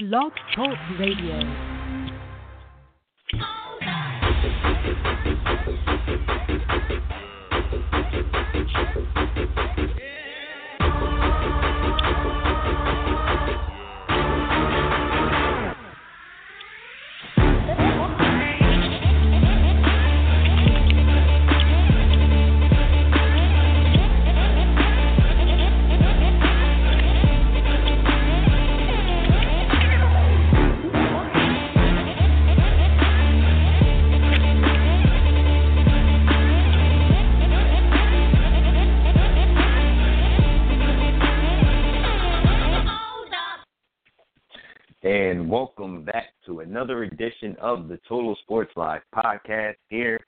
Blog Talk Radio. Another edition of the Total Sports Live podcast here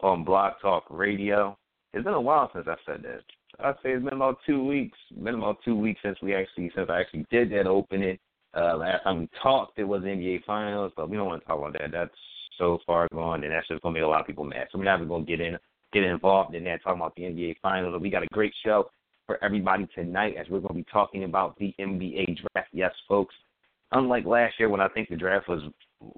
on Blog Talk Radio. It's been a while since I said that. I'd say it's been about two weeks. Been about two weeks since we actually since I actually did that opening. Uh, last time we talked, it was NBA Finals, but we don't want to talk about that. That's so far gone, and that's just gonna make a lot of people mad. So we're not even gonna get in get involved in that talking about the NBA Finals. We got a great show for everybody tonight as we're gonna be talking about the NBA draft. Yes, folks unlike last year when I think the draft was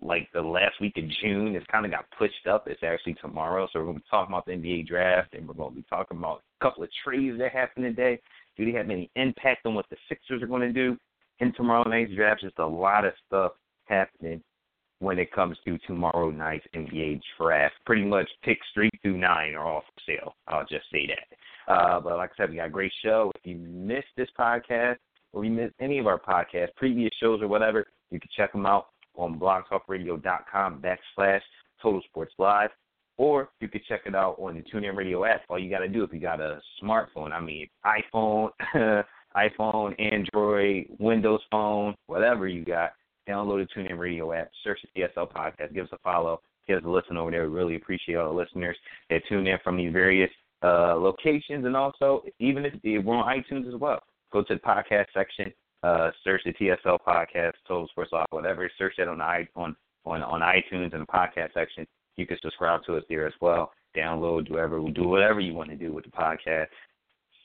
like the last week of June, it's kind of got pushed up. It's actually tomorrow, so we're going to be talking about the NBA draft, and we're going to be talking about a couple of trades that happened today. Do they have any impact on what the Sixers are going to do in tomorrow night's draft? Just a lot of stuff happening when it comes to tomorrow night's NBA draft. Pretty much picks three through nine are all for sale. I'll just say that. Uh, but like I said, we got a great show. If you missed this podcast, or you missed any of our podcasts, previous shows or whatever, you can check them out on blogtalkradio.com backslash Total Sports Live. Or you can check it out on the TuneIn Radio app. All you got to do if you got a smartphone, I mean, iPhone, iPhone, Android, Windows Phone, whatever you got, download the TuneIn Radio app, search the TSL podcast, give us a follow, give us a listen over there. We really appreciate all the listeners that tune in from these various uh, locations, and also even if we're on iTunes as well go to the podcast section, uh, search the TSL podcast, Total Sports Live, whatever. Search that on on on on iTunes in the podcast section. You can subscribe to us there as well. Download, do whatever, do whatever you want to do with the podcast.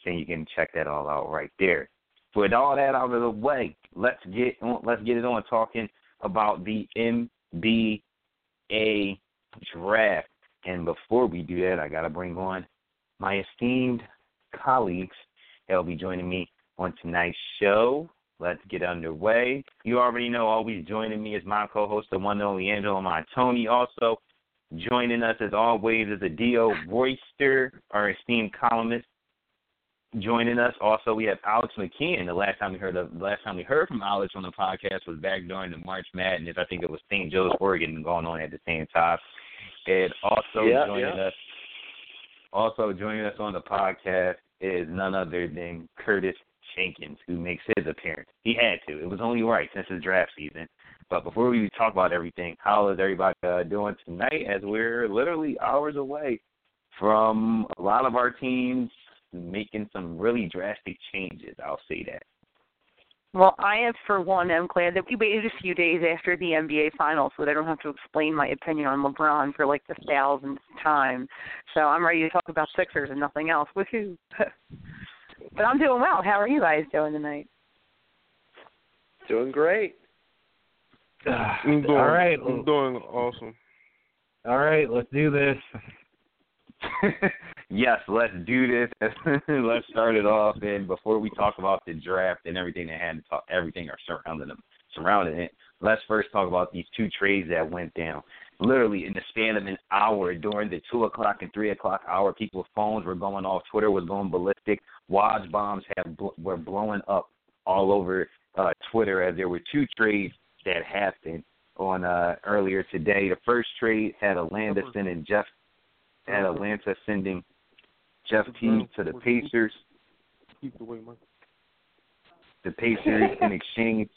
Then you can check that all out right there. With all that out of the way, let's get on, let's get it on talking about the NBA draft. And before we do that, I got to bring on my esteemed colleagues. They'll be joining me on tonight's show. Let's get underway. You already know, always joining me is my co-host, the one and only Angelo Montoni. Also joining us as always is Adio Royster, our esteemed columnist. Joining us also, we have Alex McKeon. The last time we heard of, the last time we heard from Alex on the podcast was back during the March Madness. I think it was St. Joe's, Oregon, going on at the same time. And also yeah, joining yeah. us, also joining us on the podcast is none other than Curtis Jenkins, who makes his appearance. He had to. It was only right since his draft season. But before we talk about everything, how is everybody uh, doing tonight? As we're literally hours away from a lot of our teams making some really drastic changes. I'll say that. Well, I am for one am glad that we waited a few days after the NBA Finals so that I don't have to explain my opinion on LeBron for like the thousandth time. So I'm ready to talk about Sixers and nothing else. Woohoo! But I'm doing well. How are you guys doing tonight? Doing great. Ah, I'm doing, All right. I'm doing awesome. All right, let's do this. yes, let's do this. let's start it off. And before we talk about the draft and everything that had to talk, everything are surrounding them, surrounding it. Let's first talk about these two trades that went down. Literally in the span of an hour, during the two o'clock and three o'clock hour, people's phones were going off. Twitter was going ballistic. Woj bombs have bl- were blowing up all over uh, Twitter as there were two trades that happened on uh, earlier today. The first trade had Atlanta sending Jeff had Atlanta sending Jeff Teague to the Pacers. Keep the way, Mike. The Pacers in exchange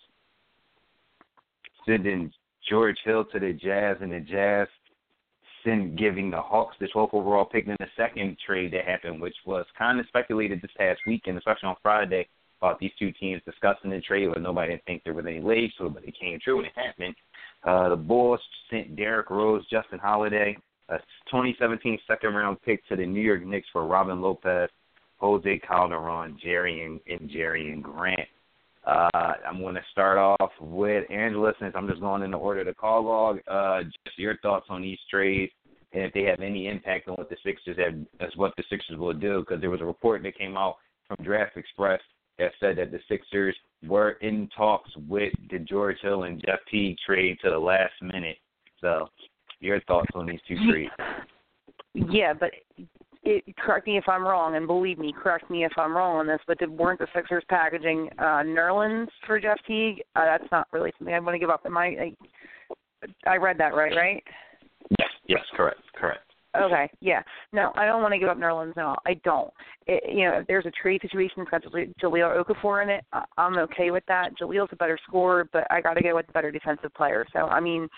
sending George Hill to the Jazz and the Jazz send giving the Hawks the 12th overall pick in the second trade that happened, which was kind of speculated this past weekend, especially on Friday, about these two teams discussing the trade, but nobody didn't think there was any legs to it, but it came true and it happened. Uh, the Bulls sent Derrick Rose, Justin Holiday, a 2017 second round pick to the New York Knicks for Robin Lopez, Jose Calderon, Jerry and, and Jerian Grant. Uh, I'm going to start off with Angela since I'm just going in the order of the call log. Uh, just your thoughts on these trades and if they have any impact on what the Sixers have, as what the Sixers will do. Because there was a report that came out from Draft Express that said that the Sixers were in talks with the George Hill and Jeff Teague trade to the last minute. So, your thoughts on these two trades? Yeah, but it, correct me if I'm wrong, and believe me, correct me if I'm wrong on this. But did, weren't the Sixers packaging uh, Nerlens for Jeff Teague? Uh, that's not really something I want to give up. Am I? I, I read that right, right? Yes, yes, correct, correct. Okay, yeah. No, I don't want to give up Nerlens at all. I don't. It, you know, if there's a trade situation that's got Jahlil Okafor in it, I'm okay with that. Jahlil's a better scorer, but I got to go with the better defensive player. So, I mean,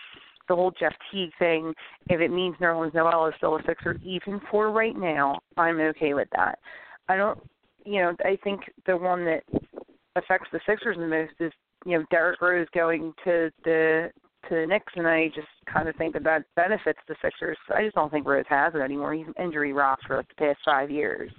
the whole Jeff Teague thing, if it means Nerlens Noel is still a Sixer, even for right now, I'm okay with that. I don't, you know, I think the one that affects the Sixers the most is, you know, Derrick Rose going to the to the Knicks, and I just kind of think that that benefits the Sixers. I just don't think Rose has it anymore. He's injury rocked for like the past five years.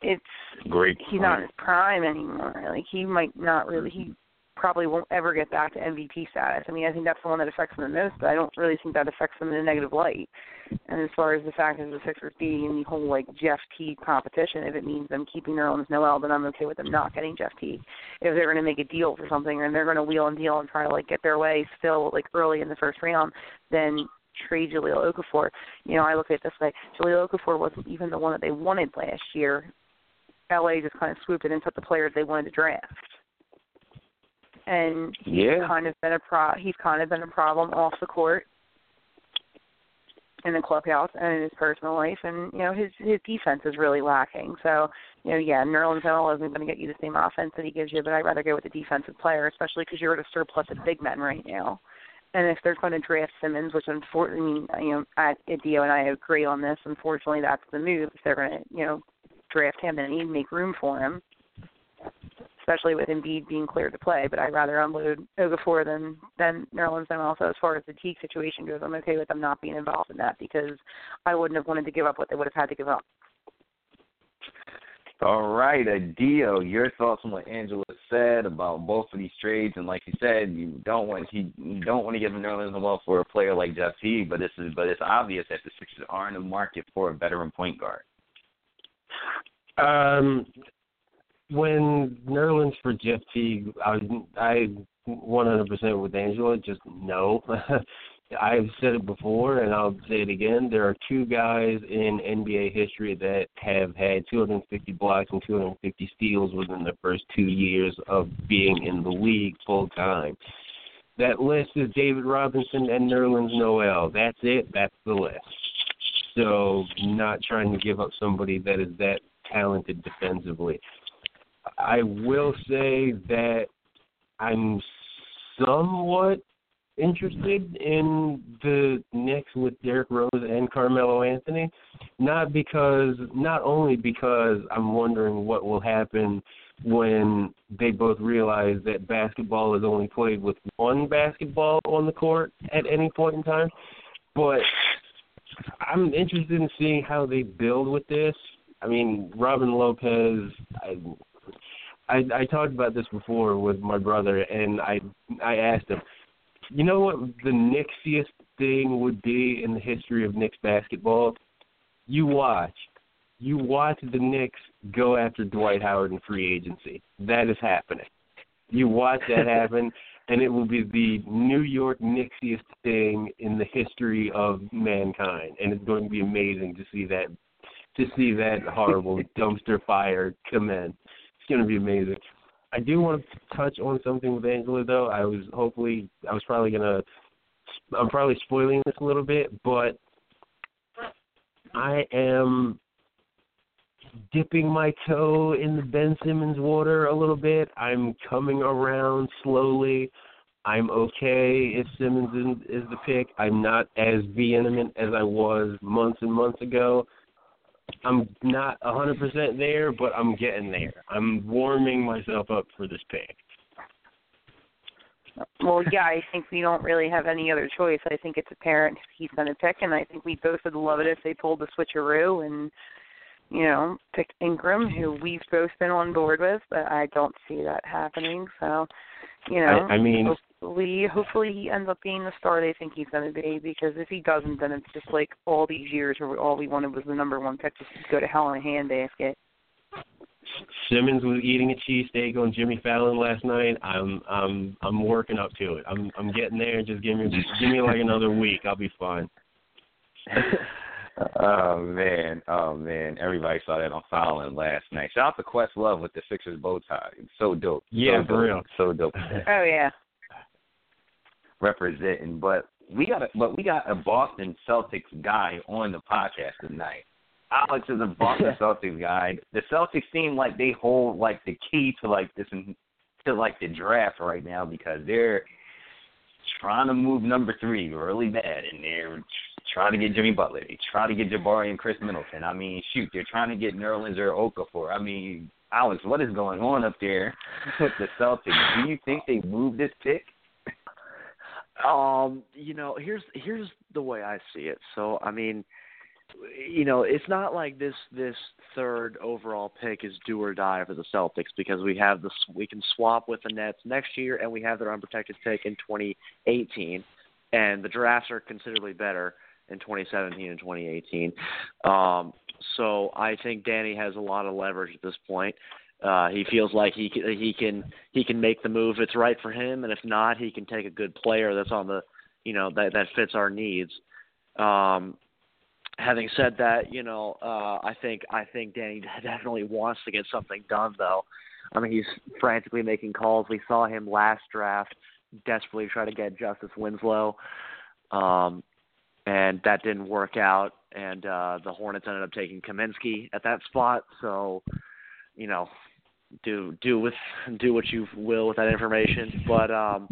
It's great. He's not in his prime anymore. Like he might not really. He probably won't ever get back to MVP status. I mean, I think that's the one that affects him the most, but I don't really think that affects him in a negative light. And as far as the fact of the Sixers being in the whole like Jeff Teague competition, if it means them keeping Nerlens Noel, then I'm okay with them not getting Jeff Teague. If they're going to make a deal for something and they're going to wheel and deal and try to like get their way still like early in the first round, then trade Jahlil Okafor. You know, I look at it this way: Jahlil Okafor wasn't even the one that they wanted last year. LA just kind of swooped in and took the players they wanted to draft and he's yeah. kind of been a pro he's kind of been a problem off the court in the clubhouse and in his personal life. And you know his his defense is really lacking. So you know yeah Nerlens Noel isn't going to get you the same offense that he gives you but I'd rather go with the defensive player especially because you're at a surplus of big men right now. And if they're going to draft Simmons which unfortunately you know I, Dio and I agree on this unfortunately that's the move. If they're going to you know draft him then you need to make room for him especially with Embiid being cleared to play. But I'd rather unload Okafor than than Nerlens. And also, as far as the Teague situation goes, I'm okay with them not being involved in that because I wouldn't have wanted to give up what they would have had to give up. All right, Adio, your thoughts on what Angela said about both of these trades, and like you said, you don't want he you don't want to give Nerlens Noel for a player like Jeff Teague, but this is but it's obvious that the Sixers are in the market for a veteran point guard. Um, when Nerlens for Jeff Teague, I I 100% with Angela. Just no. I've said it before, and I'll say it again. There are two guys in NBA history that have had 250 blocks and 250 steals within the first two years of being in the league full time. That list is David Robinson and Nerlens Noel. That's it. That's the list. So, not trying to give up somebody that is that talented defensively. I will say that I'm somewhat interested in the Knicks with Derrick Rose and Carmelo Anthony. Not because, not only because I'm wondering what will happen when they both realize that basketball is only played with one basketball on the court at any point in time, but I'm interested in seeing how they build with this. I mean, Robin Lopez, I, I I talked about this before with my brother, and I I asked him, you know what the Knicksiest thing would be in the history of Knicks basketball? You watch, you watch the Knicks go after Dwight Howard in free agency. That is happening. You watch that happen, and it will be the New York Knicksiest thing in the history of mankind, and it's going to be amazing to see that to see that horrible dumpster fire commence going to be amazing. I do want to touch on something with Angela though. I was hopefully I was probably gonna I'm probably spoiling this a little bit, but I am dipping my toe in the Ben Simmons water a little bit. I'm coming around slowly. I'm okay if Simmons is, is the pick. I'm not as vehement as I was months and months ago. I'm not a hundred percent there, but I'm getting there. I'm warming myself up for this pick. Well, yeah, I think we don't really have any other choice. I think it's apparent he's going to pick, and I think we both would love it if they pulled the switcheroo and you know, picked Ingram, who we've both been on board with, but I don't see that happening. So, you know, I, I mean, hopefully, hopefully he ends up being the star they think he's going to be. Because if he doesn't, then it's just like all these years where all we wanted was the number one pick to go to hell in a handbasket. Simmons was eating a cheesesteak on Jimmy Fallon last night. I'm I'm I'm working up to it. I'm I'm getting there. Just give me just give me like another week. I'll be fine. oh man, oh man! Everybody saw that on Fallon last night. Shout out to Questlove with the Sixers bow tie. It's so dope. Yeah, so for dope. real. So dope. Oh yeah. Representing, but we got a but we got a Boston Celtics guy on the podcast tonight. Alex is a Boston Celtics guy. The Celtics seem like they hold like the key to like this to like the draft right now because they're trying to move number three really bad, and they're trying to get Jimmy Butler. They try to get Jabari and Khris Middleton. I mean, shoot, they're trying to get Nerlens or Okafor. I mean, Alex, what is going on up there with the Celtics? Do you think they moved this pick? Um, you know, here's here's the way I see it. So, I mean, you know, it's not like this this third overall pick is do or die for the Celtics because we have this we can swap with the Nets next year and we have their unprotected pick in 2018 and the drafts are considerably better in 2017 and 2018. Um, so I think Danny has a lot of leverage at this point. Uh, he feels like he can, he can he can make the move it's right for him, and if not, he can take a good player that's on the you know that that fits our needs. Um, having said that, you know, uh, I think I think Danny definitely wants to get something done, though. I mean, he's frantically making calls. We saw him last draft desperately try to get Justice Winslow, um, and that didn't work out. And uh, the Hornets ended up taking Kaminsky at that spot. So, you know, do do with do what you will with that information. But um,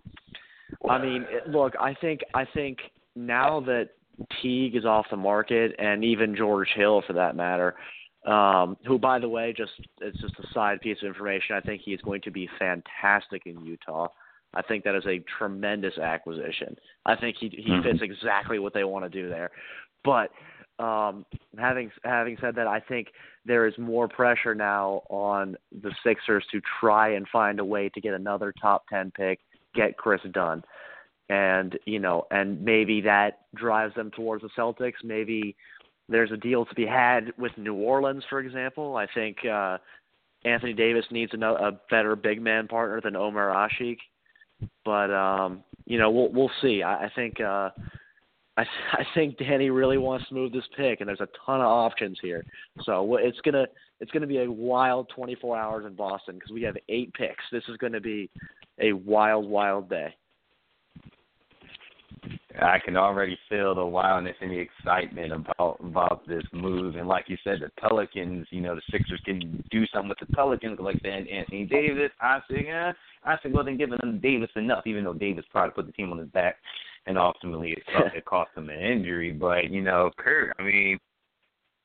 I mean, it, look, I think I think now that Teague is off the market, and even George Hill for that matter. Um, who, by the way, just it's just a side piece of information. I think he is going to be fantastic in Utah. I think that is a tremendous acquisition. I think he he fits exactly what they want to do there. But um, having having said that, I think there is more pressure now on the Sixers to try and find a way to get another top ten pick, get Kris Dunn, and you know, and maybe that drives them towards the Celtics. Maybe there's a deal to be had with New Orleans, for example. I think uh, Anthony Davis needs a, a better big man partner than Omer Asik but um, you know, we'll we'll see. I, I think uh, I I think Danny really wants to move this pick, and there's a ton of options here. So it's gonna it's gonna be a wild 24 hours in Boston because we have eight picks. This is gonna be a wild wild day. I can already feel the wildness and the excitement about about this move. And like you said, the Pelicans, you know, the Sixers can do something with the Pelicans, like that. Anthony Davis, I think, eh, I think wasn't giving them Davis enough, even though Davis probably put the team on his back, and ultimately it, it cost him an injury. But you know, Kurt, I mean,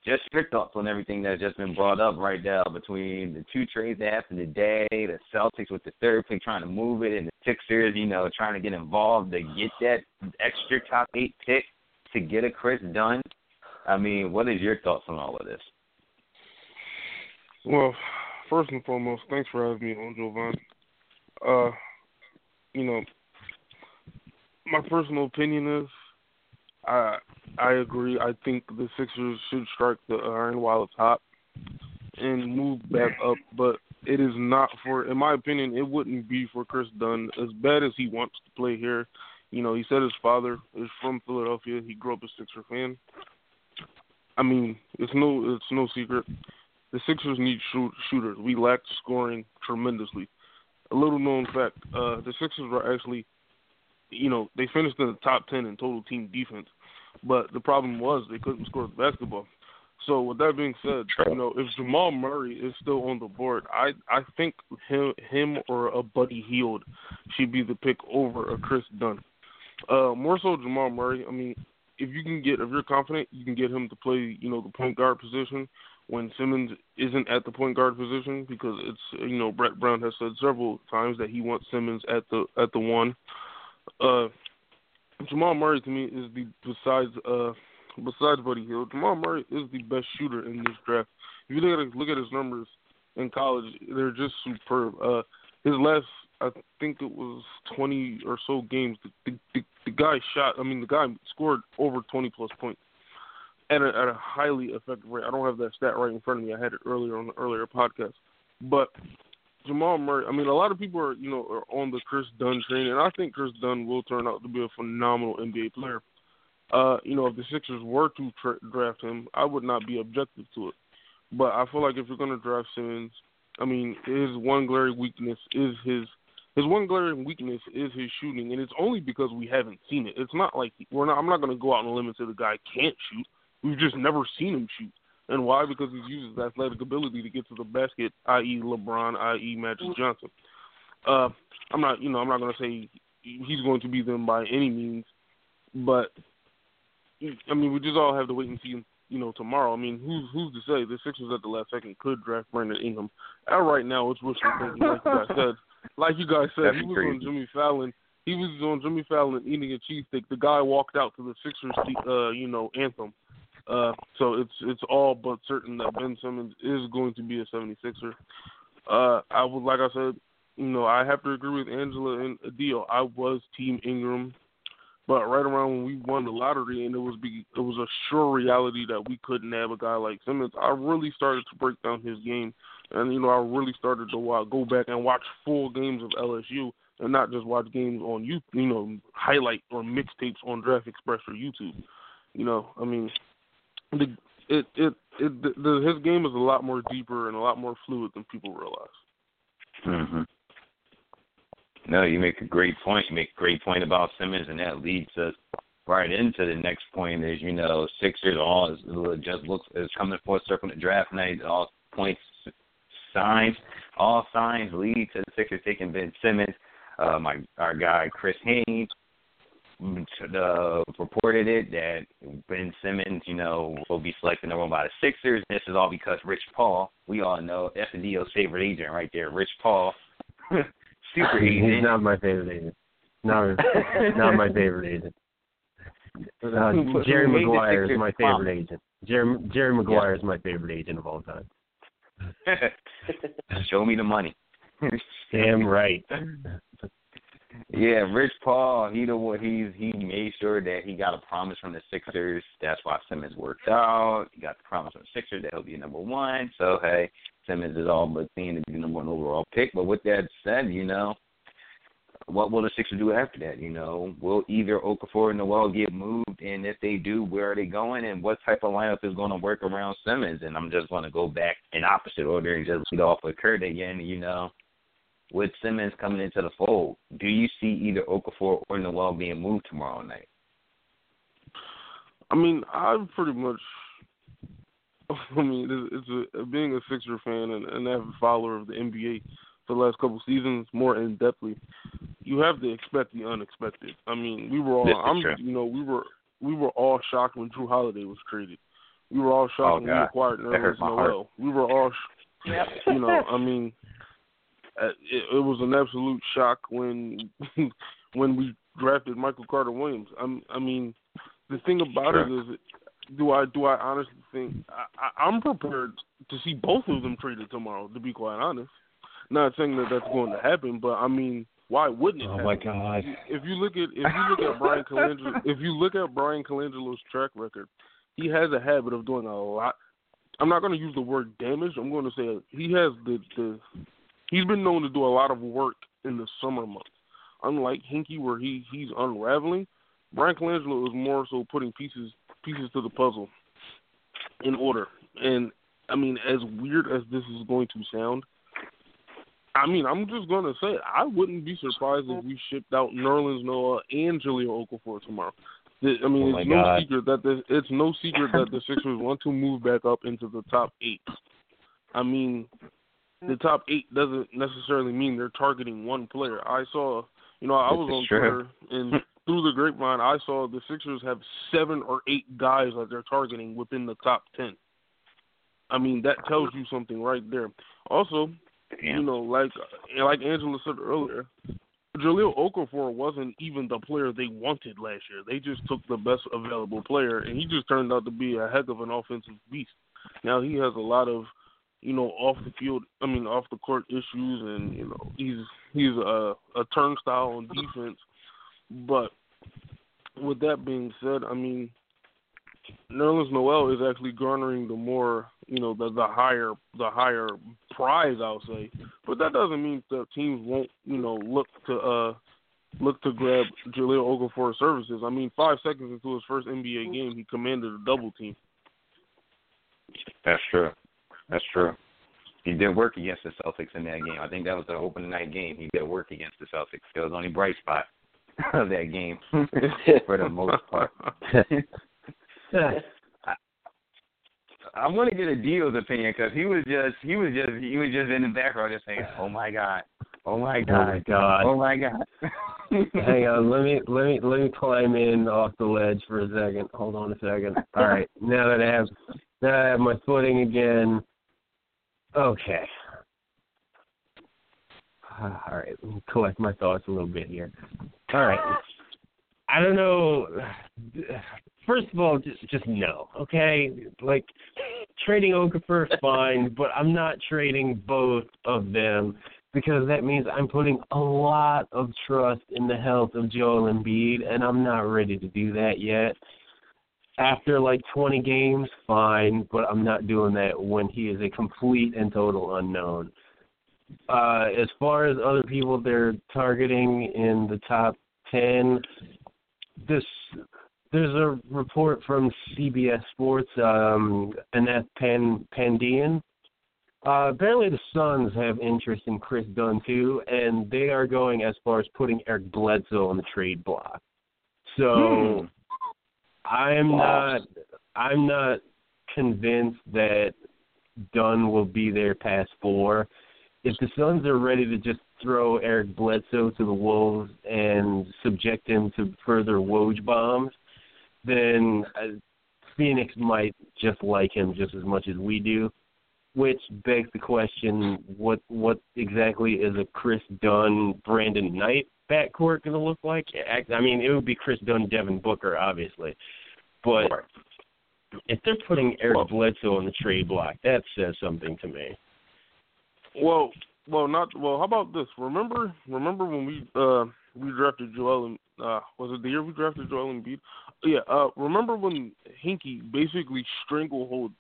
just your thoughts on everything that's just been brought up right now between the two trades that happened today, the Celtics with the third pick trying to move it, and the Sixers, you know, trying to get involved to get that extra top eight pick to get a Kris Dunn. I mean, what is your thoughts on all of this? Well, first and foremost, thanks for having me on, Jovan. Uh, you know, my personal opinion is I I agree. I think the Sixers should strike the iron while it's hot and move back up, but it is not for in my opinion, it wouldn't be for Kris Dunn. As bad as he wants to play here, you know, he said his father is from Philadelphia. He grew up a Sixer fan. I mean, it's no it's no secret. The Sixers need shoot, shooters. We lack scoring tremendously. A little known fact: uh, the Sixers were actually you know, they finished in the top 10 in total team defense, but the problem was they couldn't score the basketball. So with that being said, you know, if Jamal Murray is still on the board, I I think him him or a Buddy Hield should be the pick over a Kris Dunn. Uh, more so Jamal Murray. I mean, if you can get if you're confident, you can get him to play, you know, the point guard position when Simmons isn't at the point guard position because it's you know Brett Brown has said several times that he wants Simmons at the at the one. Uh, Jamal Murray to me is the besides uh besides Buddy Hield, Jamal Murray is the best shooter in this draft. if you look at his, look at his numbers in college, they're just superb. Uh, his last, I think it was 20 or so games. The, the, the guy shot. I mean, the guy scored over 20 plus points at a, at a highly effective rate. I don't have that stat right in front of me. I had it earlier on the earlier podcast, but Jamal Murray. I mean, a lot of people are you know are on the Kris Dunn train, and I think Kris Dunn will turn out to be a phenomenal NBA player. Uh, you know, if the Sixers were to tra- draft him, I would not be objective to it. But I feel like if you're going to draft Simmons, I mean, his one glaring weakness is his his one glaring weakness is his shooting, and it's only because we haven't seen it. It's not like we're not. I'm not going to go out on a limb and say the guy can't shoot. We've just never seen him shoot. And why? Because he uses athletic ability to get to the basket, i.e., LeBron, i.e., Magic Johnson. Uh, I'm not, you know, I'm not going to say he's going to be them by any means, but I mean, we just all have to wait and see, you know, tomorrow. I mean, who's who's to say the Sixers at the last second could draft Brandon Ingram? And right now, it's wishful thinking, like you guys said. Like you guys said, That's he was crazy. on Jimmy Fallon. He was on Jimmy Fallon eating a cheesesteak. The guy walked out to the Sixers, uh, you know, anthem. Uh, so it's it's all but certain that Ben Simmons is going to be a 76er. Uh, I would, like I said, you know, I have to agree with Angela and Adil. I was Team Ingram, but right around when we won the lottery and it was be, it was a sure reality that we couldn't have a guy like Simmons. I really started to break down his game, and you know, I really started to wa go back and watch full games of LSU and not just watch games on you, you know, highlight or mixtapes on Draft Express or YouTube. You know, I mean, the it it it the, the, his game is a lot more deeper and a lot more fluid than people realize. hmm No, you make a great point. You make a great point about Simmons, and that leads us right into the next point. Is you know Sixers all is, just looks is coming a circle the draft night. All points, signs, all signs lead to the Sixers taking Ben Simmons. Uh, my our guy Chris Haynes uh, reported it that Ben Simmons, you know, will be selected number one by the Sixers. This is all because Rich Paul, we all know FDO's favorite agent right there, Rich Paul, super He's agent. not my favorite agent. Not not my favorite agent. Uh, Jerry Maguire is my favorite agent. Jerry Jerry Maguire is my favorite agent of all time. Show me the money. Damn right. Yeah, Rich Paul, he the one he's he made sure that he got a promise from the Sixers. That's why Simmons worked out. He got the promise from the Sixers that he'll be number one. So hey, Simmons is all but seen to be the number one overall pick. But with that said, you know, what will the Sixers do after that? You know, will either Okafor or Noel get moved, and if they do, where are they going, and what type of lineup is going to work around Simmons? And I'm just going to go back in opposite order and just lead off with Kurt again. You know, with Simmons coming into the fold, do you see either Okafor or Noel being moved tomorrow night? I mean, I'm pretty much. I mean, it's, it's a being a Sixer fan and an avid follower of the NBA for the last couple seasons, more in depthly. You have to expect the unexpected. I mean, we were all. This I'm. true. You know, we were we were all shocked when Jrue Holiday was traded. We were all shocked Oh, when we acquired Nerlens my heart. Noel. We were all. Yep. you know, I mean, Uh, it, it was an absolute shock when when we drafted Michael Carter Williams. I'm, I mean, the thing about it is, do I do I honestly think I, I'm prepared to see both of them traded tomorrow? To be quite honest, not saying that that's going to happen, but I mean, why wouldn't it? Oh happen? my God. If you look at if you look at Bryan Colangelo, if you look at Bryan Colangelo's track record, he has a habit of doing a lot. I'm not going to use the word damage. I'm going to say he has the the. He's been known to do a lot of work in the summer months. Unlike Hinkie, where he he's unraveling, Bryan Colangelo is more so putting pieces pieces to the puzzle in order. And I mean, as weird as this is going to sound, I mean, I'm just going to say it. I wouldn't be surprised if we shipped out Nerlens Noel and Jahlil Okafor tomorrow. I mean, Oh, it's no God. secret that the, it's no secret that the Sixers want to move back up into the top eight. I mean, the top eight doesn't necessarily mean they're targeting one player. I saw, you know, I was on true. Twitter and through the grapevine, I saw the Sixers have seven or eight guys that they're targeting within the top ten. I mean, that tells you something right there. Also, you know, like like Angela said earlier, Jahlil Okafor wasn't even the player they wanted last year. They just took the best available player, and he just turned out to be a heck of an offensive beast. Now he has a lot of you know, off the field. I mean, off the court issues, and you know, he's he's a a turnstile on defense. But with that being said, I mean, Nerlens Noel is actually garnering the more, you know, the the higher the higher prize, I'll say. But that doesn't mean that teams won't, you know, look to uh look to grab Jahlil Okafor's services. I mean, five seconds into his first NBA game, he commanded a double team. That's true. That's true. He did work against the Celtics in that game. I think that was the opening night game. He did work against the Celtics. It was the only bright spot of that game for the most part. I, I want to get a Dio's opinion because he was just he was just he was just in the background just saying, "Oh my god, oh my oh god, Oh my god. oh my god." Hang on, uh, let me let me let me climb in off the ledge for a second. Hold on a second. All right, now that I have now that I have my footing again. Okay. All right, let me collect my thoughts a little bit here. All right. I don't know. First of all, just just no, okay? Like trading Okafor fine, but I'm not trading both of them because that means I'm putting a lot of trust in the health of Joel Embiid, and I'm not ready to do that yet. After like 20 games, fine, but I'm not doing that when he is a complete and total unknown. Uh, as far as other people they're targeting in the top 10, this there's a report from CBS Sports, um, Annette Pan, Pandian. Uh, apparently, the Suns have interest in Kris Dunn too, and they are going as far as putting Eric Bledsoe on the trade block. So, I'm not, I'm not convinced that Dunn will be there past four. If the Suns are ready to just throw Eric Bledsoe to the wolves and subject him to further Woj bombs, then uh, Phoenix might just like him just as much as we do. Which begs the question: what what exactly is a Kris Dunn, Brandon Knight backcourt going to look like? I, mean, it would be Kris Dunn, Devin Booker, obviously, but if they're putting Eric Well- Bledsoe on the trade block, that says something to me. Well, well, not well. How about this? Remember, remember when we uh we drafted Joel and uh was it the year we drafted Joel Embiid? Yeah. Uh, remember when Hinkie basically stranglehold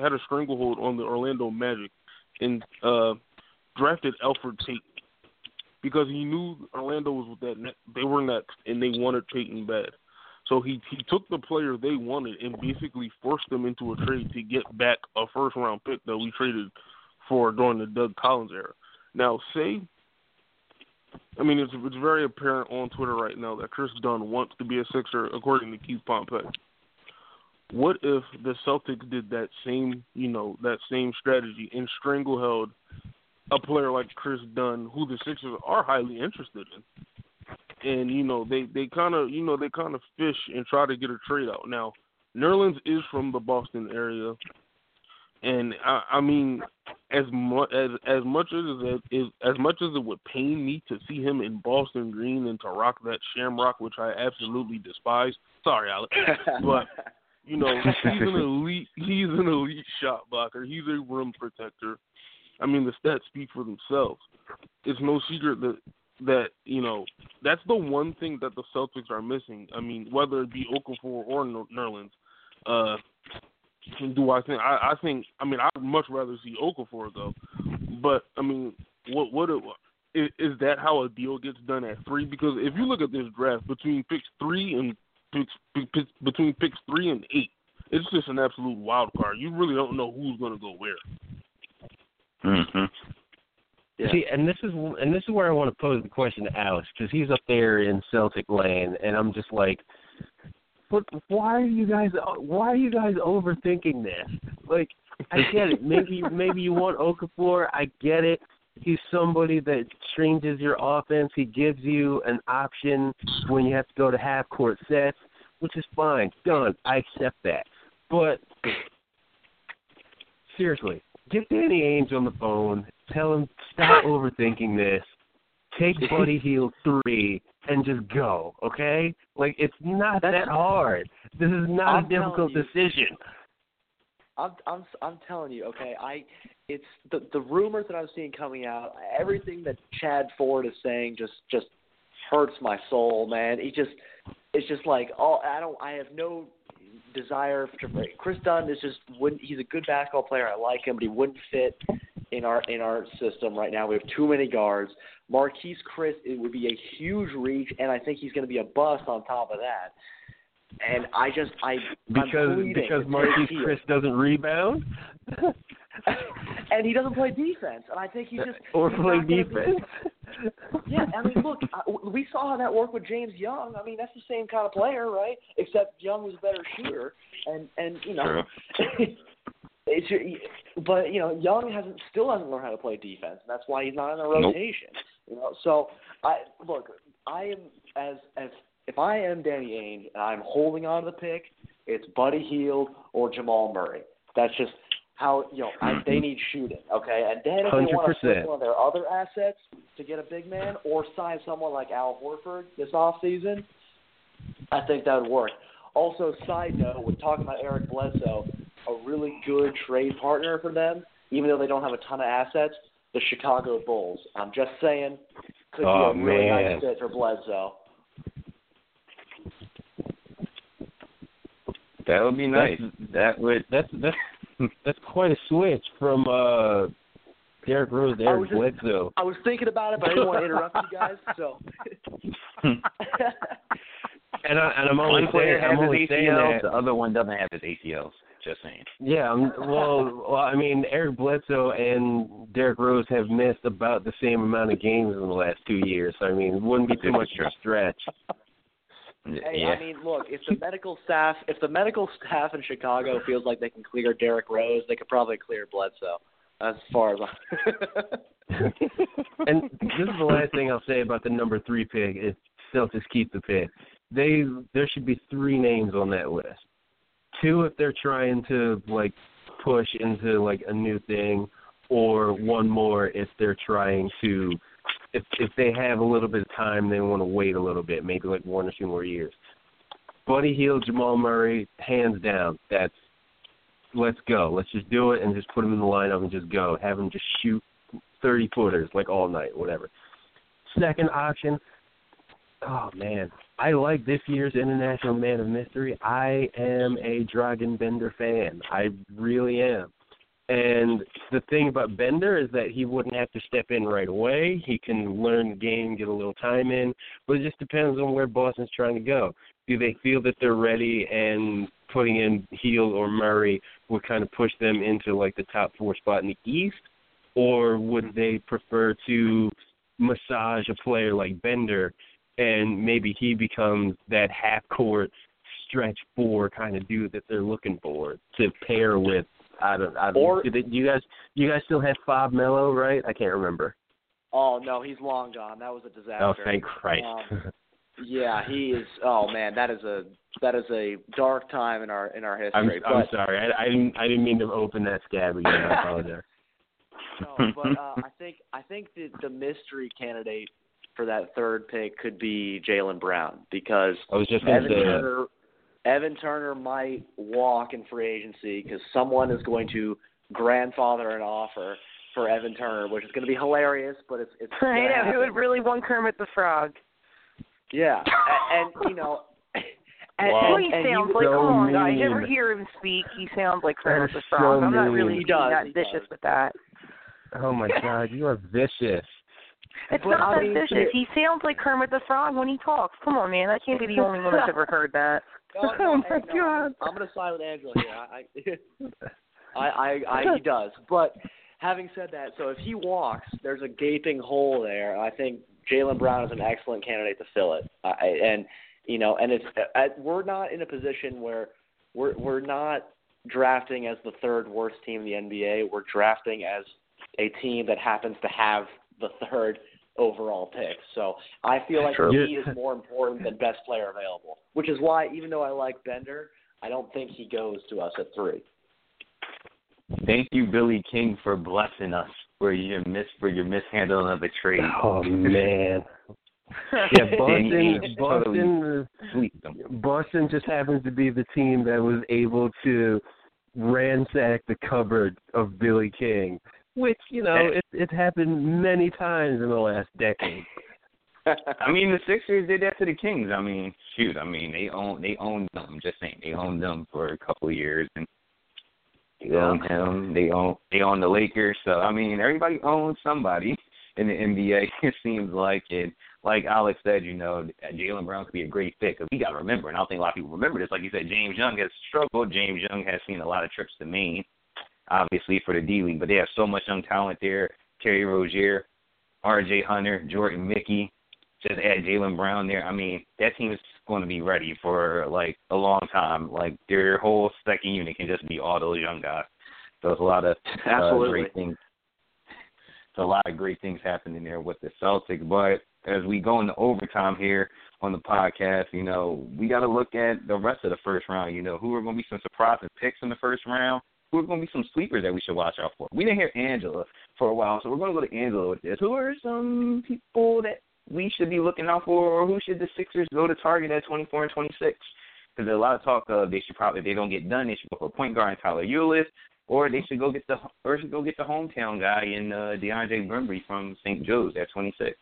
had a stranglehold on the Orlando Magic and uh drafted Alfred Tate because he knew Orlando was with that they were next and they wanted Payton bad. So he he took the player they wanted and basically forced them into a trade to get back a first round pick that we traded for during the Doug Collins era. Now, say, I mean, it's it's very apparent on Twitter right now that Kris Dunn wants to be a Sixer, according to Keith Pompey. What if the Celtics did that same, you know, that same strategy and strangleheld a player like Kris Dunn, who the Sixers are highly interested in, and you know they they kind of you know they kind of fish and try to get a trade out. Now, Nerlens is from the Boston area, and I, I mean, as much as as much as it is as much as it would pain me to see him in Boston green and to rock that shamrock, which I absolutely despise. Sorry, Alex, but you know he's an elite he's an elite shot blocker. He's a rim protector. I mean, the stats speak for themselves. It's no secret that that you know that's the one thing that the Celtics are missing. I mean, whether it be Okafor or Nerlens. Uh, do I think? I, I think. I mean, I'd much rather see Okafor go. But I mean, what what it, is, that how a deal gets done at three? Because if you look at this draft between picks three and picks, pick, pick, between picks three and eight, it's just an absolute wild card. You really don't know who's going to go where. Hmm Yeah. See, and this is and this is where I want to pose the question to Alex because he's up there in Celtic land, and I'm just like, but why are you guys why are you guys overthinking this? Like, I get it. Maybe maybe you want Okafor. I get it. He's somebody that changes your offense. He gives you an option when you have to go to half court sets, which is fine. Done. I accept that. But seriously, get Danny Ainge on the phone. Tell him stop overthinking this. Take Buddy Hield three and just go. Okay? Like it's not that hard. This is not I'm a difficult you. decision. I'm I'm I'm telling you, okay. I it's the the rumors that I'm seeing coming out. Everything that Chad Ford is saying just just hurts my soul, man. He just it's just like oh I don't I have no desire to Kris Dunn is just wouldn't he's a good basketball player. I like him, but he wouldn't fit in our in our system right now. We have too many guards. Marquese Chriss it would be a huge reach, and I think he's going to be a bust on top of that. And I just I because because Marquese Chriss doesn't rebound. and he doesn't play defense, and I think he just or play defense. Yeah, I mean, look, we saw how that worked with James Young. I mean, that's the same kind of player, right? Except Young was a better shooter, and and you know, it's but you know, Young hasn't still hasn't learned how to play defense, and that's why he's not in the rotation. Nope. You know, so I look, I am as as if I am Danny Ainge and I'm holding on to the pick, it's Buddy Hield or Jamal Murray. That's just how you know I, they need shooting, okay? And then if 100%. they want to flip one of their other assets to get a big man or sign someone like Al Horford this off season, I think that would work. Also, side note, we're talking about Eric Bledsoe, a really good trade partner for them, even though they don't have a ton of assets. The Chicago Bulls. I'm just saying, could oh, be a really man. nice fit for Bledsoe. That would be nice. That's, that would that's that's that's quite a switch from uh Derrick Rose to Eric Bledsoe. I was thinking about it, but I didn't want to interrupt you guys. So. and I and I'm only saying I'm only saying that the other one doesn't have his ACLs. Just saying. Yeah, well, well, I mean, Eric Bledsoe and Derrick Rose have missed about the same amount of games in the last two years. So I mean, it wouldn't be too much of a stretch. Hey, yeah. I mean, look, if the medical staff, if the medical staff in Chicago feels like they can clear Derrick Rose, they could probably clear Bledsoe. As far as I'm. and this is the last thing I'll say about the number three pick. If Celtics keep the pick, they there should be three names on that list. Two if they're trying to like push into like a new thing, or one more if they're trying to if if they have a little bit of time, they want to wait a little bit, maybe like one or two more years. Buddy Hield, Jamal Murray, hands down. That's let's go. Let's just do it and just put them in the lineup and just go. Have them just shoot thirty footers like all night, whatever. Second option. Oh man, I like this year's International Man of Mystery. I am a Dragan Bender fan. I really am. And the thing about Bender is that he wouldn't have to step in right away. He can learn the game, get a little time in, but it just depends on where Boston's trying to go. Do they feel that they're ready and putting in Hield or Murray would kind of push them into like the top four spot in the East, or would they prefer to massage a player like Bender and maybe he becomes that half court stretch four kind of dude that they're looking for to pair with I don't. I don't. Or, do, they, do you guys? Do you guys still have Fab Melo? Right? I can't remember. Oh no, he's long gone. That was a disaster. Oh, thank Christ. Um, yeah, he is. Oh man, that is a that is a dark time in our in our history. I'm, but, I'm sorry. I, I didn't I didn't mean to open that scab again. I apologize. no, but uh, I think I think the the mystery candidate for that third pick could be Jaylen Brown because I was just going to say Turner, Evan Turner might walk in free agency because someone is going to grandfather an offer for Evan Turner, which is going to be hilarious, but it's it's. I know who would really want Kermit the Frog. Yeah, and, and you know. And, wow. and, he sounds like, so come on, mean. guys. You hear him speak? He sounds like Kermit the so Frog. I'm not really mean. He does, that he vicious does. with that. Oh my God, you are vicious. It's But, not I that mean, vicious. He sounds like Kermit the Frog when he talks. Come on, man. I can't be the only one that's ever heard that. No, no, Oh my no, God. I'm going to side with Angela here. I, I, I, I, he does. But having said that, so if he walks, there's a gaping hole there. I think Jaylen Brown is an excellent candidate to fill it. I, and you know, and it's uh, we're not in a position where we're we're not drafting as the third worst team in the NBA. We're drafting as a team that happens to have the third overall pick. So I feel like True. he is more important than best player available, which is why even though I like Bender, I don't think he goes to us at three. Thank you, Billy King, for blessing us for your mis for your mishandling of the trade. Oh man. Yeah, Boston. Ainge Boston. Boston just happens to be the team that was able to ransack the cupboard of Billy King, which you know eh. it it happened many times in the last decade. I mean, the Sixers did that to the Kings. I mean, shoot, I mean they own they owned them. Just saying, they owned them for a couple of years, and they Yeah. own him. They own they own the Lakers. So I mean, everybody owns somebody in the NBA. It seems like it. Like Alex said, you know, Jaylen Brown could be a great fit because we got to remember, and I don't think a lot of people remember this. Like you said, James Young has struggled. James Young has seen a lot of trips to Maine, obviously for the D League, but they have so much young talent there. Terry Rozier, R.J. Hunter, Jordan Mickey, just add Jaylen Brown there. I mean, that team is going to be ready for like a long time. Like their whole second unit can just be all those young guys. So it's a lot of uh, Absolutely. great things. It's a lot of great things happening there with the Celtics. But as we go into overtime here on the podcast, you know, we got to look at the rest of the first round. You know, who are going to be some surprising picks in the first round? Who are going to be some sleepers that we should watch out for? We didn't hear Angela for a while, so we're going to go to Angela with this. Who are some people that we should be looking out for, or who should the Sixers go to target at 24 and 26? Because there's a lot of talk of they should probably if they don't get done, they should go for point guard and Tyler Ulis, or they should go get the or should go get the hometown guy in uh, DeAndre Bembry from St. Joe's at 26.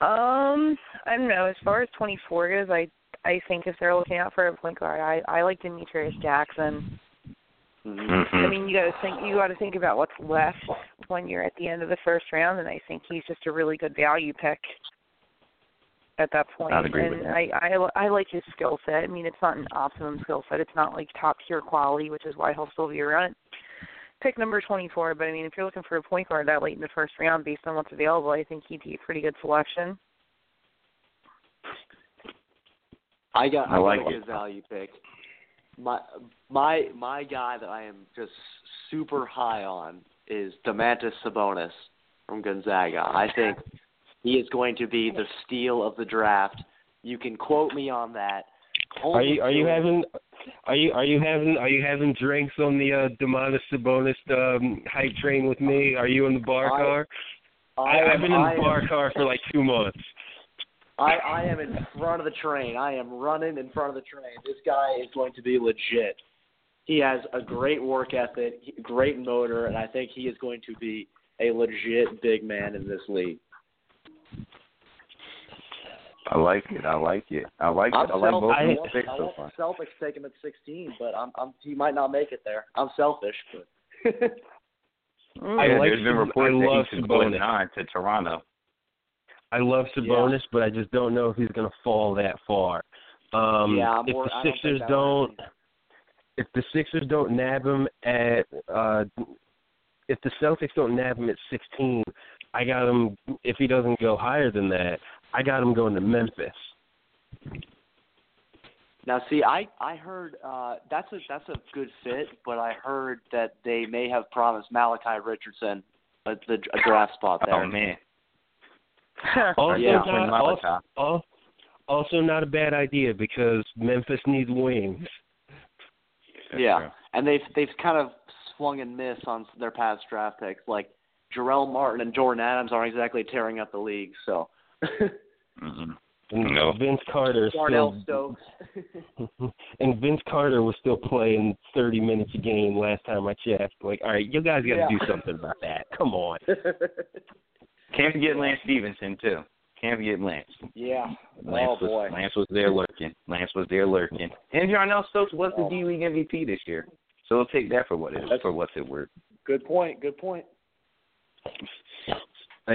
Um, I don't know. As far as 24 goes, I I think if they're looking out for a point guard, I I like Demetrius Jackson. Mhm. I mean, you got to think you got to think about what's left when you're at the end of the first round, and I think he's just a really good value pick at that point. I'd agree and with that. I I I like his skill set. I mean, it's not an optimum skill set. It's not like top tier quality, which is why he'll still be around. Pick number 24, but I mean, if you're looking for a point guard that late in the first round, based on what's available, I think he'd be a pretty good selection. I got I I like got a good value pick. My my my guy that I am just super high on is Domantas Sabonis from Gonzaga. I think he is going to be the steal of the draft. You can quote me on that. Are you are you having are you are you having are you having drinks on the uh Domantas Sabonis um hype train with me? Are you in the bar I- car? I, I, I've been in I the am- bar car for like two months. I, I am in front of the train. I am running in front of the train. This guy is going to be legit. He has a great work ethic, great motor, and I think he is going to be a legit big man in this league. I like it. I like it. I like I'm it. I like both I of these picks I so want far. the Celtics take him at 16, but I'm, I'm he might not make it there. I'm selfish, but I yeah, like there's been reports I that love he should go nine to Toronto. I love Sabonis, but I just don't know if he's going to fall that far. Um, yeah, I'm if more, the I don't Sixers don't, if the Sixers don't nab him at, uh, if the Celtics don't nab him at 16, I got him. If he doesn't go higher than that, I got him going to Memphis. Now, see, I I heard uh, that's a that's a good fit, but I heard that they may have promised Malachi Richardson a, the, a draft spot there. Oh man, Also, oh, Yeah. Not, also, Malachi- also not a bad idea because Memphis needs wings. That's yeah, true. and they've they've kind of swung and missed on their past draft picks. Like Jarell Martin and Jordan Adams aren't exactly tearing up the league. So Mm-mm. And No. Vince Carter is Darnell still, Stokes. and Vince Carter was still playing 30 minutes a game last time I checked. Like, all right, you guys got to Yeah. do something about that. Come on. Can't forget Lance Stephenson too. Can't forget Lance. yeah. Lance oh was boy. Lance was there lurking. Lance was there lurking. And Jarnell Stokes was the Oh. D League MVP this year. So we'll take that for what it is, That's- for what's it worth. Good point. Good point.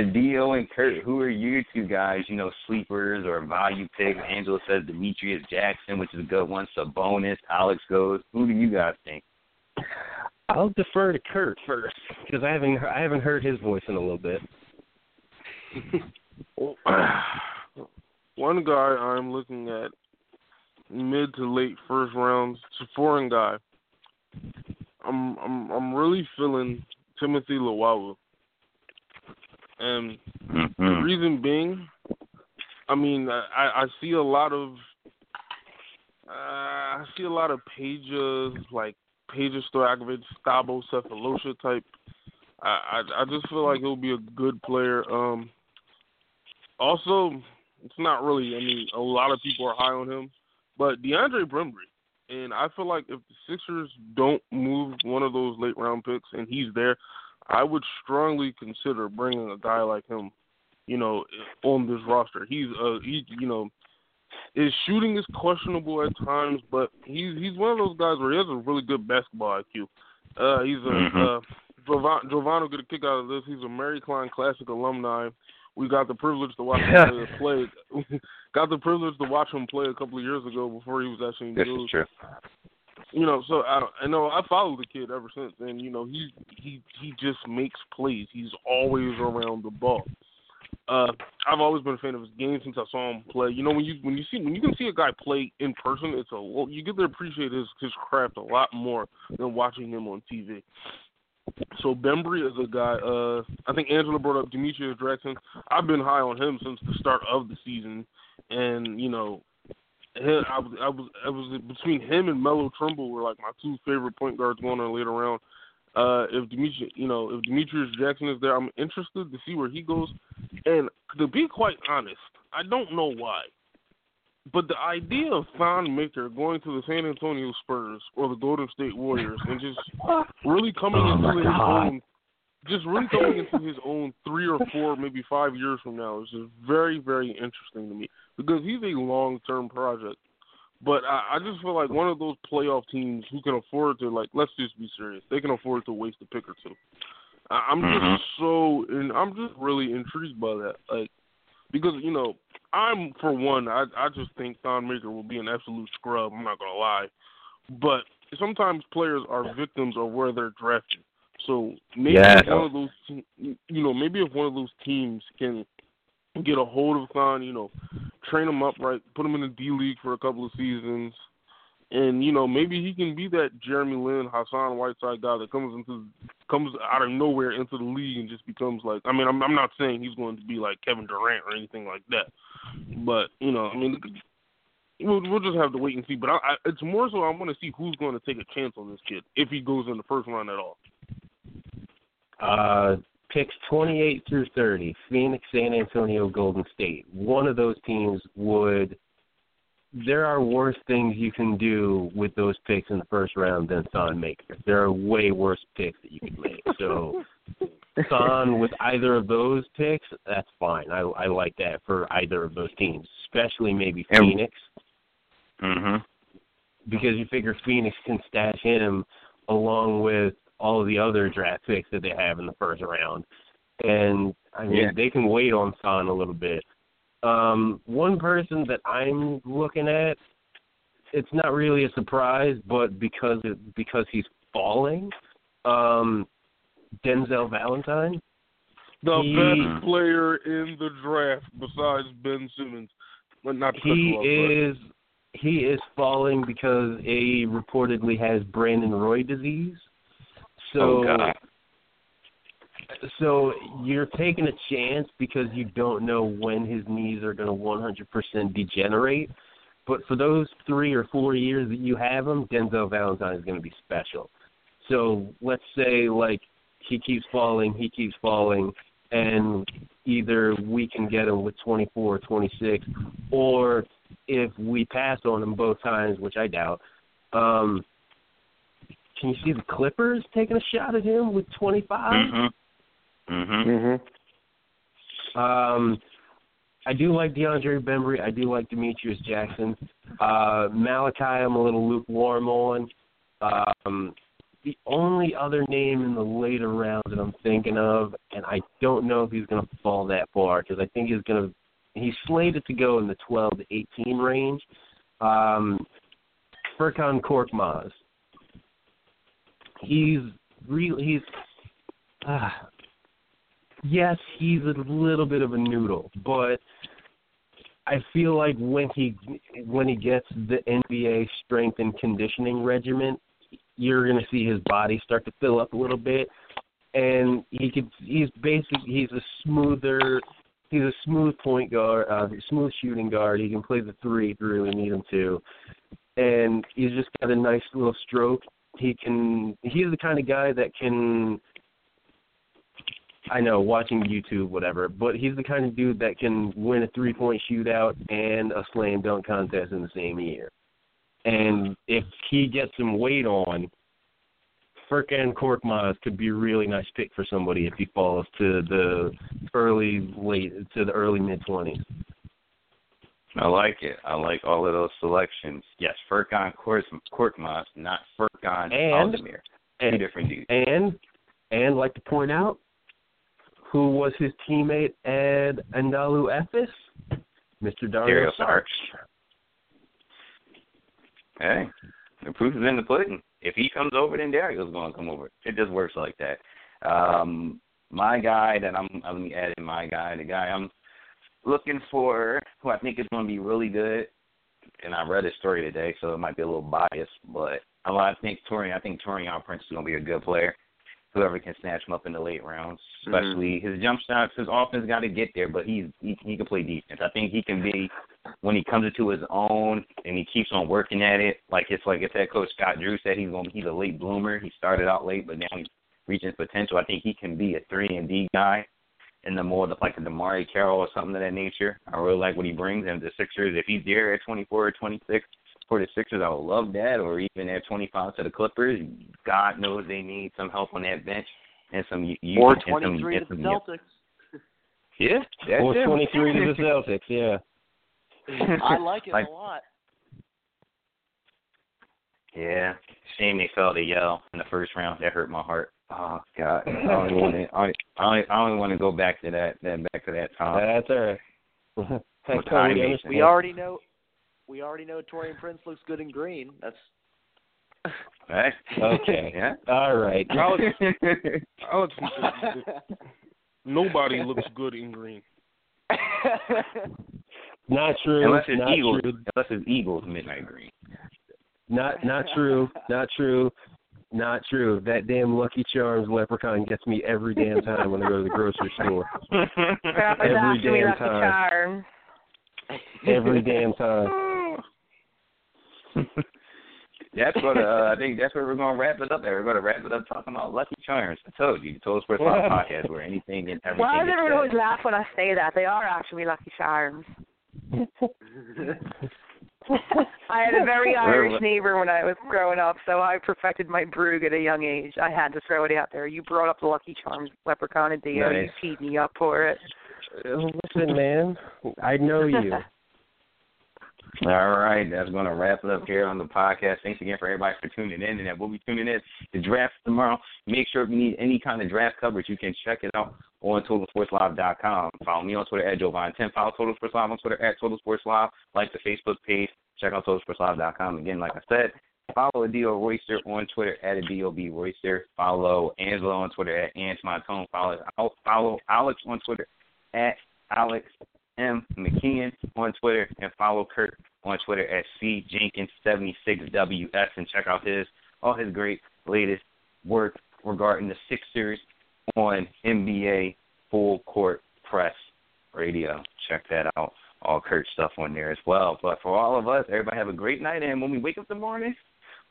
Dio and Kurt, who are you two guys, you know, sleepers or value picks? Angela says Demetrius Jackson, which is a good one. Sabonis, Alex goes. Who do you guys think? I'll defer to Kurt first because I haven't I haven't heard his voice in a little bit. One guy I'm looking at mid to late first rounds, it's a foreign guy. I'm I'm I'm really feeling Timothy Luwawu. And the Mm-hmm. reason being, I mean, I, I see a lot of, uh, I see a lot of pages like Peja Stojakovic, Thabo Sefolosha type. I, I I just feel like he'll be a good player. Um, also, it's not really. I mean, a lot of people are high on him, but DeAndre Bembry. And I feel like if the Sixers don't move one of those late round picks and he's there, I would strongly consider bringing a guy like him, you know, on this roster. He's uh he you know his shooting is questionable at times, but he's he's one of those guys where he has a really good basketball IQ. Uh, he's a mm-hmm. uh, Jovan, Jovan will get a kick out of this. He's a Mary Klein Classic alumni. We got the privilege to watch him play. got the privilege to watch him play a couple of years ago before he was actually in This the is true. You know, so I, I know I followed the kid ever since, and you know he he he just makes plays. He's always around the ball. Uh, I've always been a fan of his game since I saw him play. You know, when you when you see when you can see a guy play in person, it's a you get to appreciate his his craft a lot more than watching him on TV. So Bembry is a guy. Uh, I think Angela brought up Demetrius Jackson. I've been high on him since the start of the season, and you know, him, I was I was I was between him and Melo Trimble were like my two favorite point guards going on later round. Uh, if Demetrius, you know, if Demetrius Jackson is there, I'm interested to see where he goes. And to be quite honest, I don't know why, but the idea of Thon Maker going to the San Antonio Spurs or the Golden State Warriors and just really coming Oh, into his God. own, just really coming into his own three or four, maybe five years from now is just very, very interesting to me because he's a long-term project. But I, I just feel like one of those playoff teams who can afford to like let's just be serious. They can afford to waste a pick or two. I, I'm Mhm. just so and I'm just really intrigued by that. Like because, you know, I'm for one, I I just think Thon Maker will be an absolute scrub, I'm not gonna lie. But sometimes players are victims of where they're drafted. So maybe Yeah. one of those you know, maybe if one of those teams can get a hold of Thon, you know, train him up right, put him in the D League for a couple of seasons, and you know maybe he can be that Jeremy Lin, Hassan Whiteside guy that comes into comes out of nowhere into the league and just becomes like. I mean, I'm I'm not saying he's going to be like Kevin Durant or anything like that, but you know, I mean. We'll, we'll just have to wait and see, but I, I, it's more so I want to see who's going to take a chance on this kid if he goes in the first round at all. Uh, picks 28 through 30, Phoenix, San Antonio, Golden State. One of those teams would. There are worse things you can do with those picks in the first round than Thon Maker. There are way worse picks that you could make. So, Thon with either of those picks, that's fine. I I like that for either of those teams, especially maybe And- Phoenix Mhm. because you figure Phoenix can stash him along with all of the other draft picks that they have in the first round. And I mean Yeah. they can wait on Thon a little bit. Um one person that I'm looking at it's not really a surprise, but because it because he's falling, um Denzel Valentine. The He- best player in the draft besides Ben Simmons. Well, not He you off, but- is he is falling because A reportedly has Brandon Roy disease. So oh so you're taking a chance because you don't know when his knees are going to 100% degenerate. But for those three or four years that you have him, Denzel Valentine is going to be special. So let's say like he keeps falling, he keeps falling, and either we can get him with 24 or 26, or if we pass on him both times, which I doubt, um, can you see the Clippers taking a shot at him with 25? Mhm. Mhm. Mm Mhm. Um, I do like DeAndre Bembry. I do like Demetrius Jackson. Uh, Malachi, I'm a little lukewarm on. Um, the only other name in the later rounds that I'm thinking of, and I don't know if he's going to fall that far because I think he's going to. He's slated to go in the 12 to 18 range. Um, Furkan Korkmaz. He's really he's. Uh, yes, he's a little bit of a noodle, but I feel like when he when he gets the NBA strength and conditioning regimen, you're going to see his body start to fill up a little bit, and he could he's basically he's a smoother he's a smooth point guard, uh, smooth shooting guard. He can play the three if you really need him to, and he's just got a nice little stroke. He can he's the kind of guy that can I know, watching YouTube, whatever, but he's the kind of dude that can win a three point shootout and a slam dunk contest in the same year. And if he gets some weight on, Furkan Korkmaz could be a really nice pick for somebody if he falls to the early late to the early mid twenties. I like it. I like all of those selections. Yes, Furkan Korkmaz, not Furkan and, Aldemir. Two And different dudes. and and like to point out, who was his teammate at Anadolu Efes? Mr. Dario Dario Saric. Hey, the proof is in the pudding. If he comes over, then Dario's going to come over. It just works like that. Um, my guy that I'm, I'm let me add in my guy, the guy I'm looking for, who I think is going to be really good. And I read his story today, so it might be a little biased, but I think Taurean, I think Taurean Prince is going to be a good player. Whoever can snatch him up in the late rounds, mm-hmm. especially his jump shots, his offense got to get there, but he's he, he can play defense. I think he can be when he comes into his own and he keeps on working at it. Like it's like if that coach Scott Drew said he's going he's a late bloomer. He started out late, but now he's reaching his potential. I think he can be a three and D guy in the more the, like a DeMarre Carroll or something of that nature. I really like what he brings. And the Sixers, if he's there at 24 or 26 for the Sixers, I would love that. Or even at 25 to the Clippers, God knows they need some help on that bench and some you or and some, 23 and to the Celtics. Yeah, that's Or twenty three to the Celtics, yeah. I like it Like- a lot. Yeah, shame they fell to Yale in the first round. That hurt my heart. Oh God, I don't want to. I I I don't want to go back to that. Then back to that time. That's all right. Heck, What totally time is it? understand. We already know. We already know Taurean Prince looks good in green. That's Right? Okay. Yeah. All right. Alex, Alex, nobody looks good in green. Not true. unless it's not Eagles. true. Unless it's Eagles midnight green. Not not true. Not true. Not true. That damn Lucky Charms leprechaun gets me every damn time when I go to the grocery store. Every damn Lucky time. Charms. Every damn time. That's what uh, I think. That's where we're gonna wrap it up. There, we're gonna wrap it up talking about Lucky Charms. I told you, the Total Sports Live podcast, where anything and everything. Why does everyone always laugh when I say that? They are actually Lucky Charms. I had a very Irish neighbor when I was growing up, so I perfected my brogue at a young age. I had to throw it out there. You brought up the Lucky Charms leprechaun and Dio. Nice. You teed me up for it. Uh, Listen, man, I know you. All right, that's going to wrap it up here on the podcast. Thanks again for everybody for tuning in. And we'll be tuning in the draft tomorrow. Make sure if you need any kind of draft coverage, you can check it out on TotalSportsLive.com. Follow me on Twitter at Jovan10. Follow Total Sports Live on Twitter at Total Sports Live. Like the Facebook page. Check out TotalSportsLive.com. Again, like I said, follow Adio Royster on Twitter at Adio Royster. Follow Angelo on Twitter at Antoine Follow, follow Alex on Twitter at Alex M. McKeon on Twitter and follow Kurt on Twitter at C Jenkins76WS and check out his all his great latest work regarding the Sixers on NBA Full Court Press Radio. Check that out. All Kurt stuff on there as well. But for all of us, everybody have a great night and when we wake up in the morning,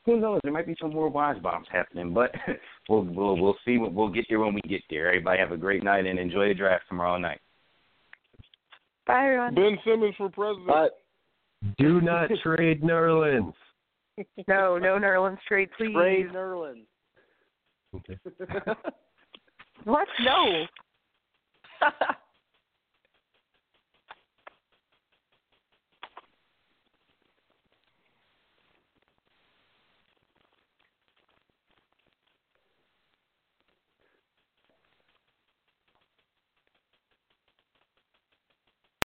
who knows? There might be some more Woj bombs happening, but we'll we'll we'll see. We'll get there when we get there. Everybody have a great night and enjoy the draft tomorrow night. Bye, everyone. Ben Simmons for president. but Do not trade Nerlens. No, no Nerlens trade, please. Trey Nerlens. Okay. What? No.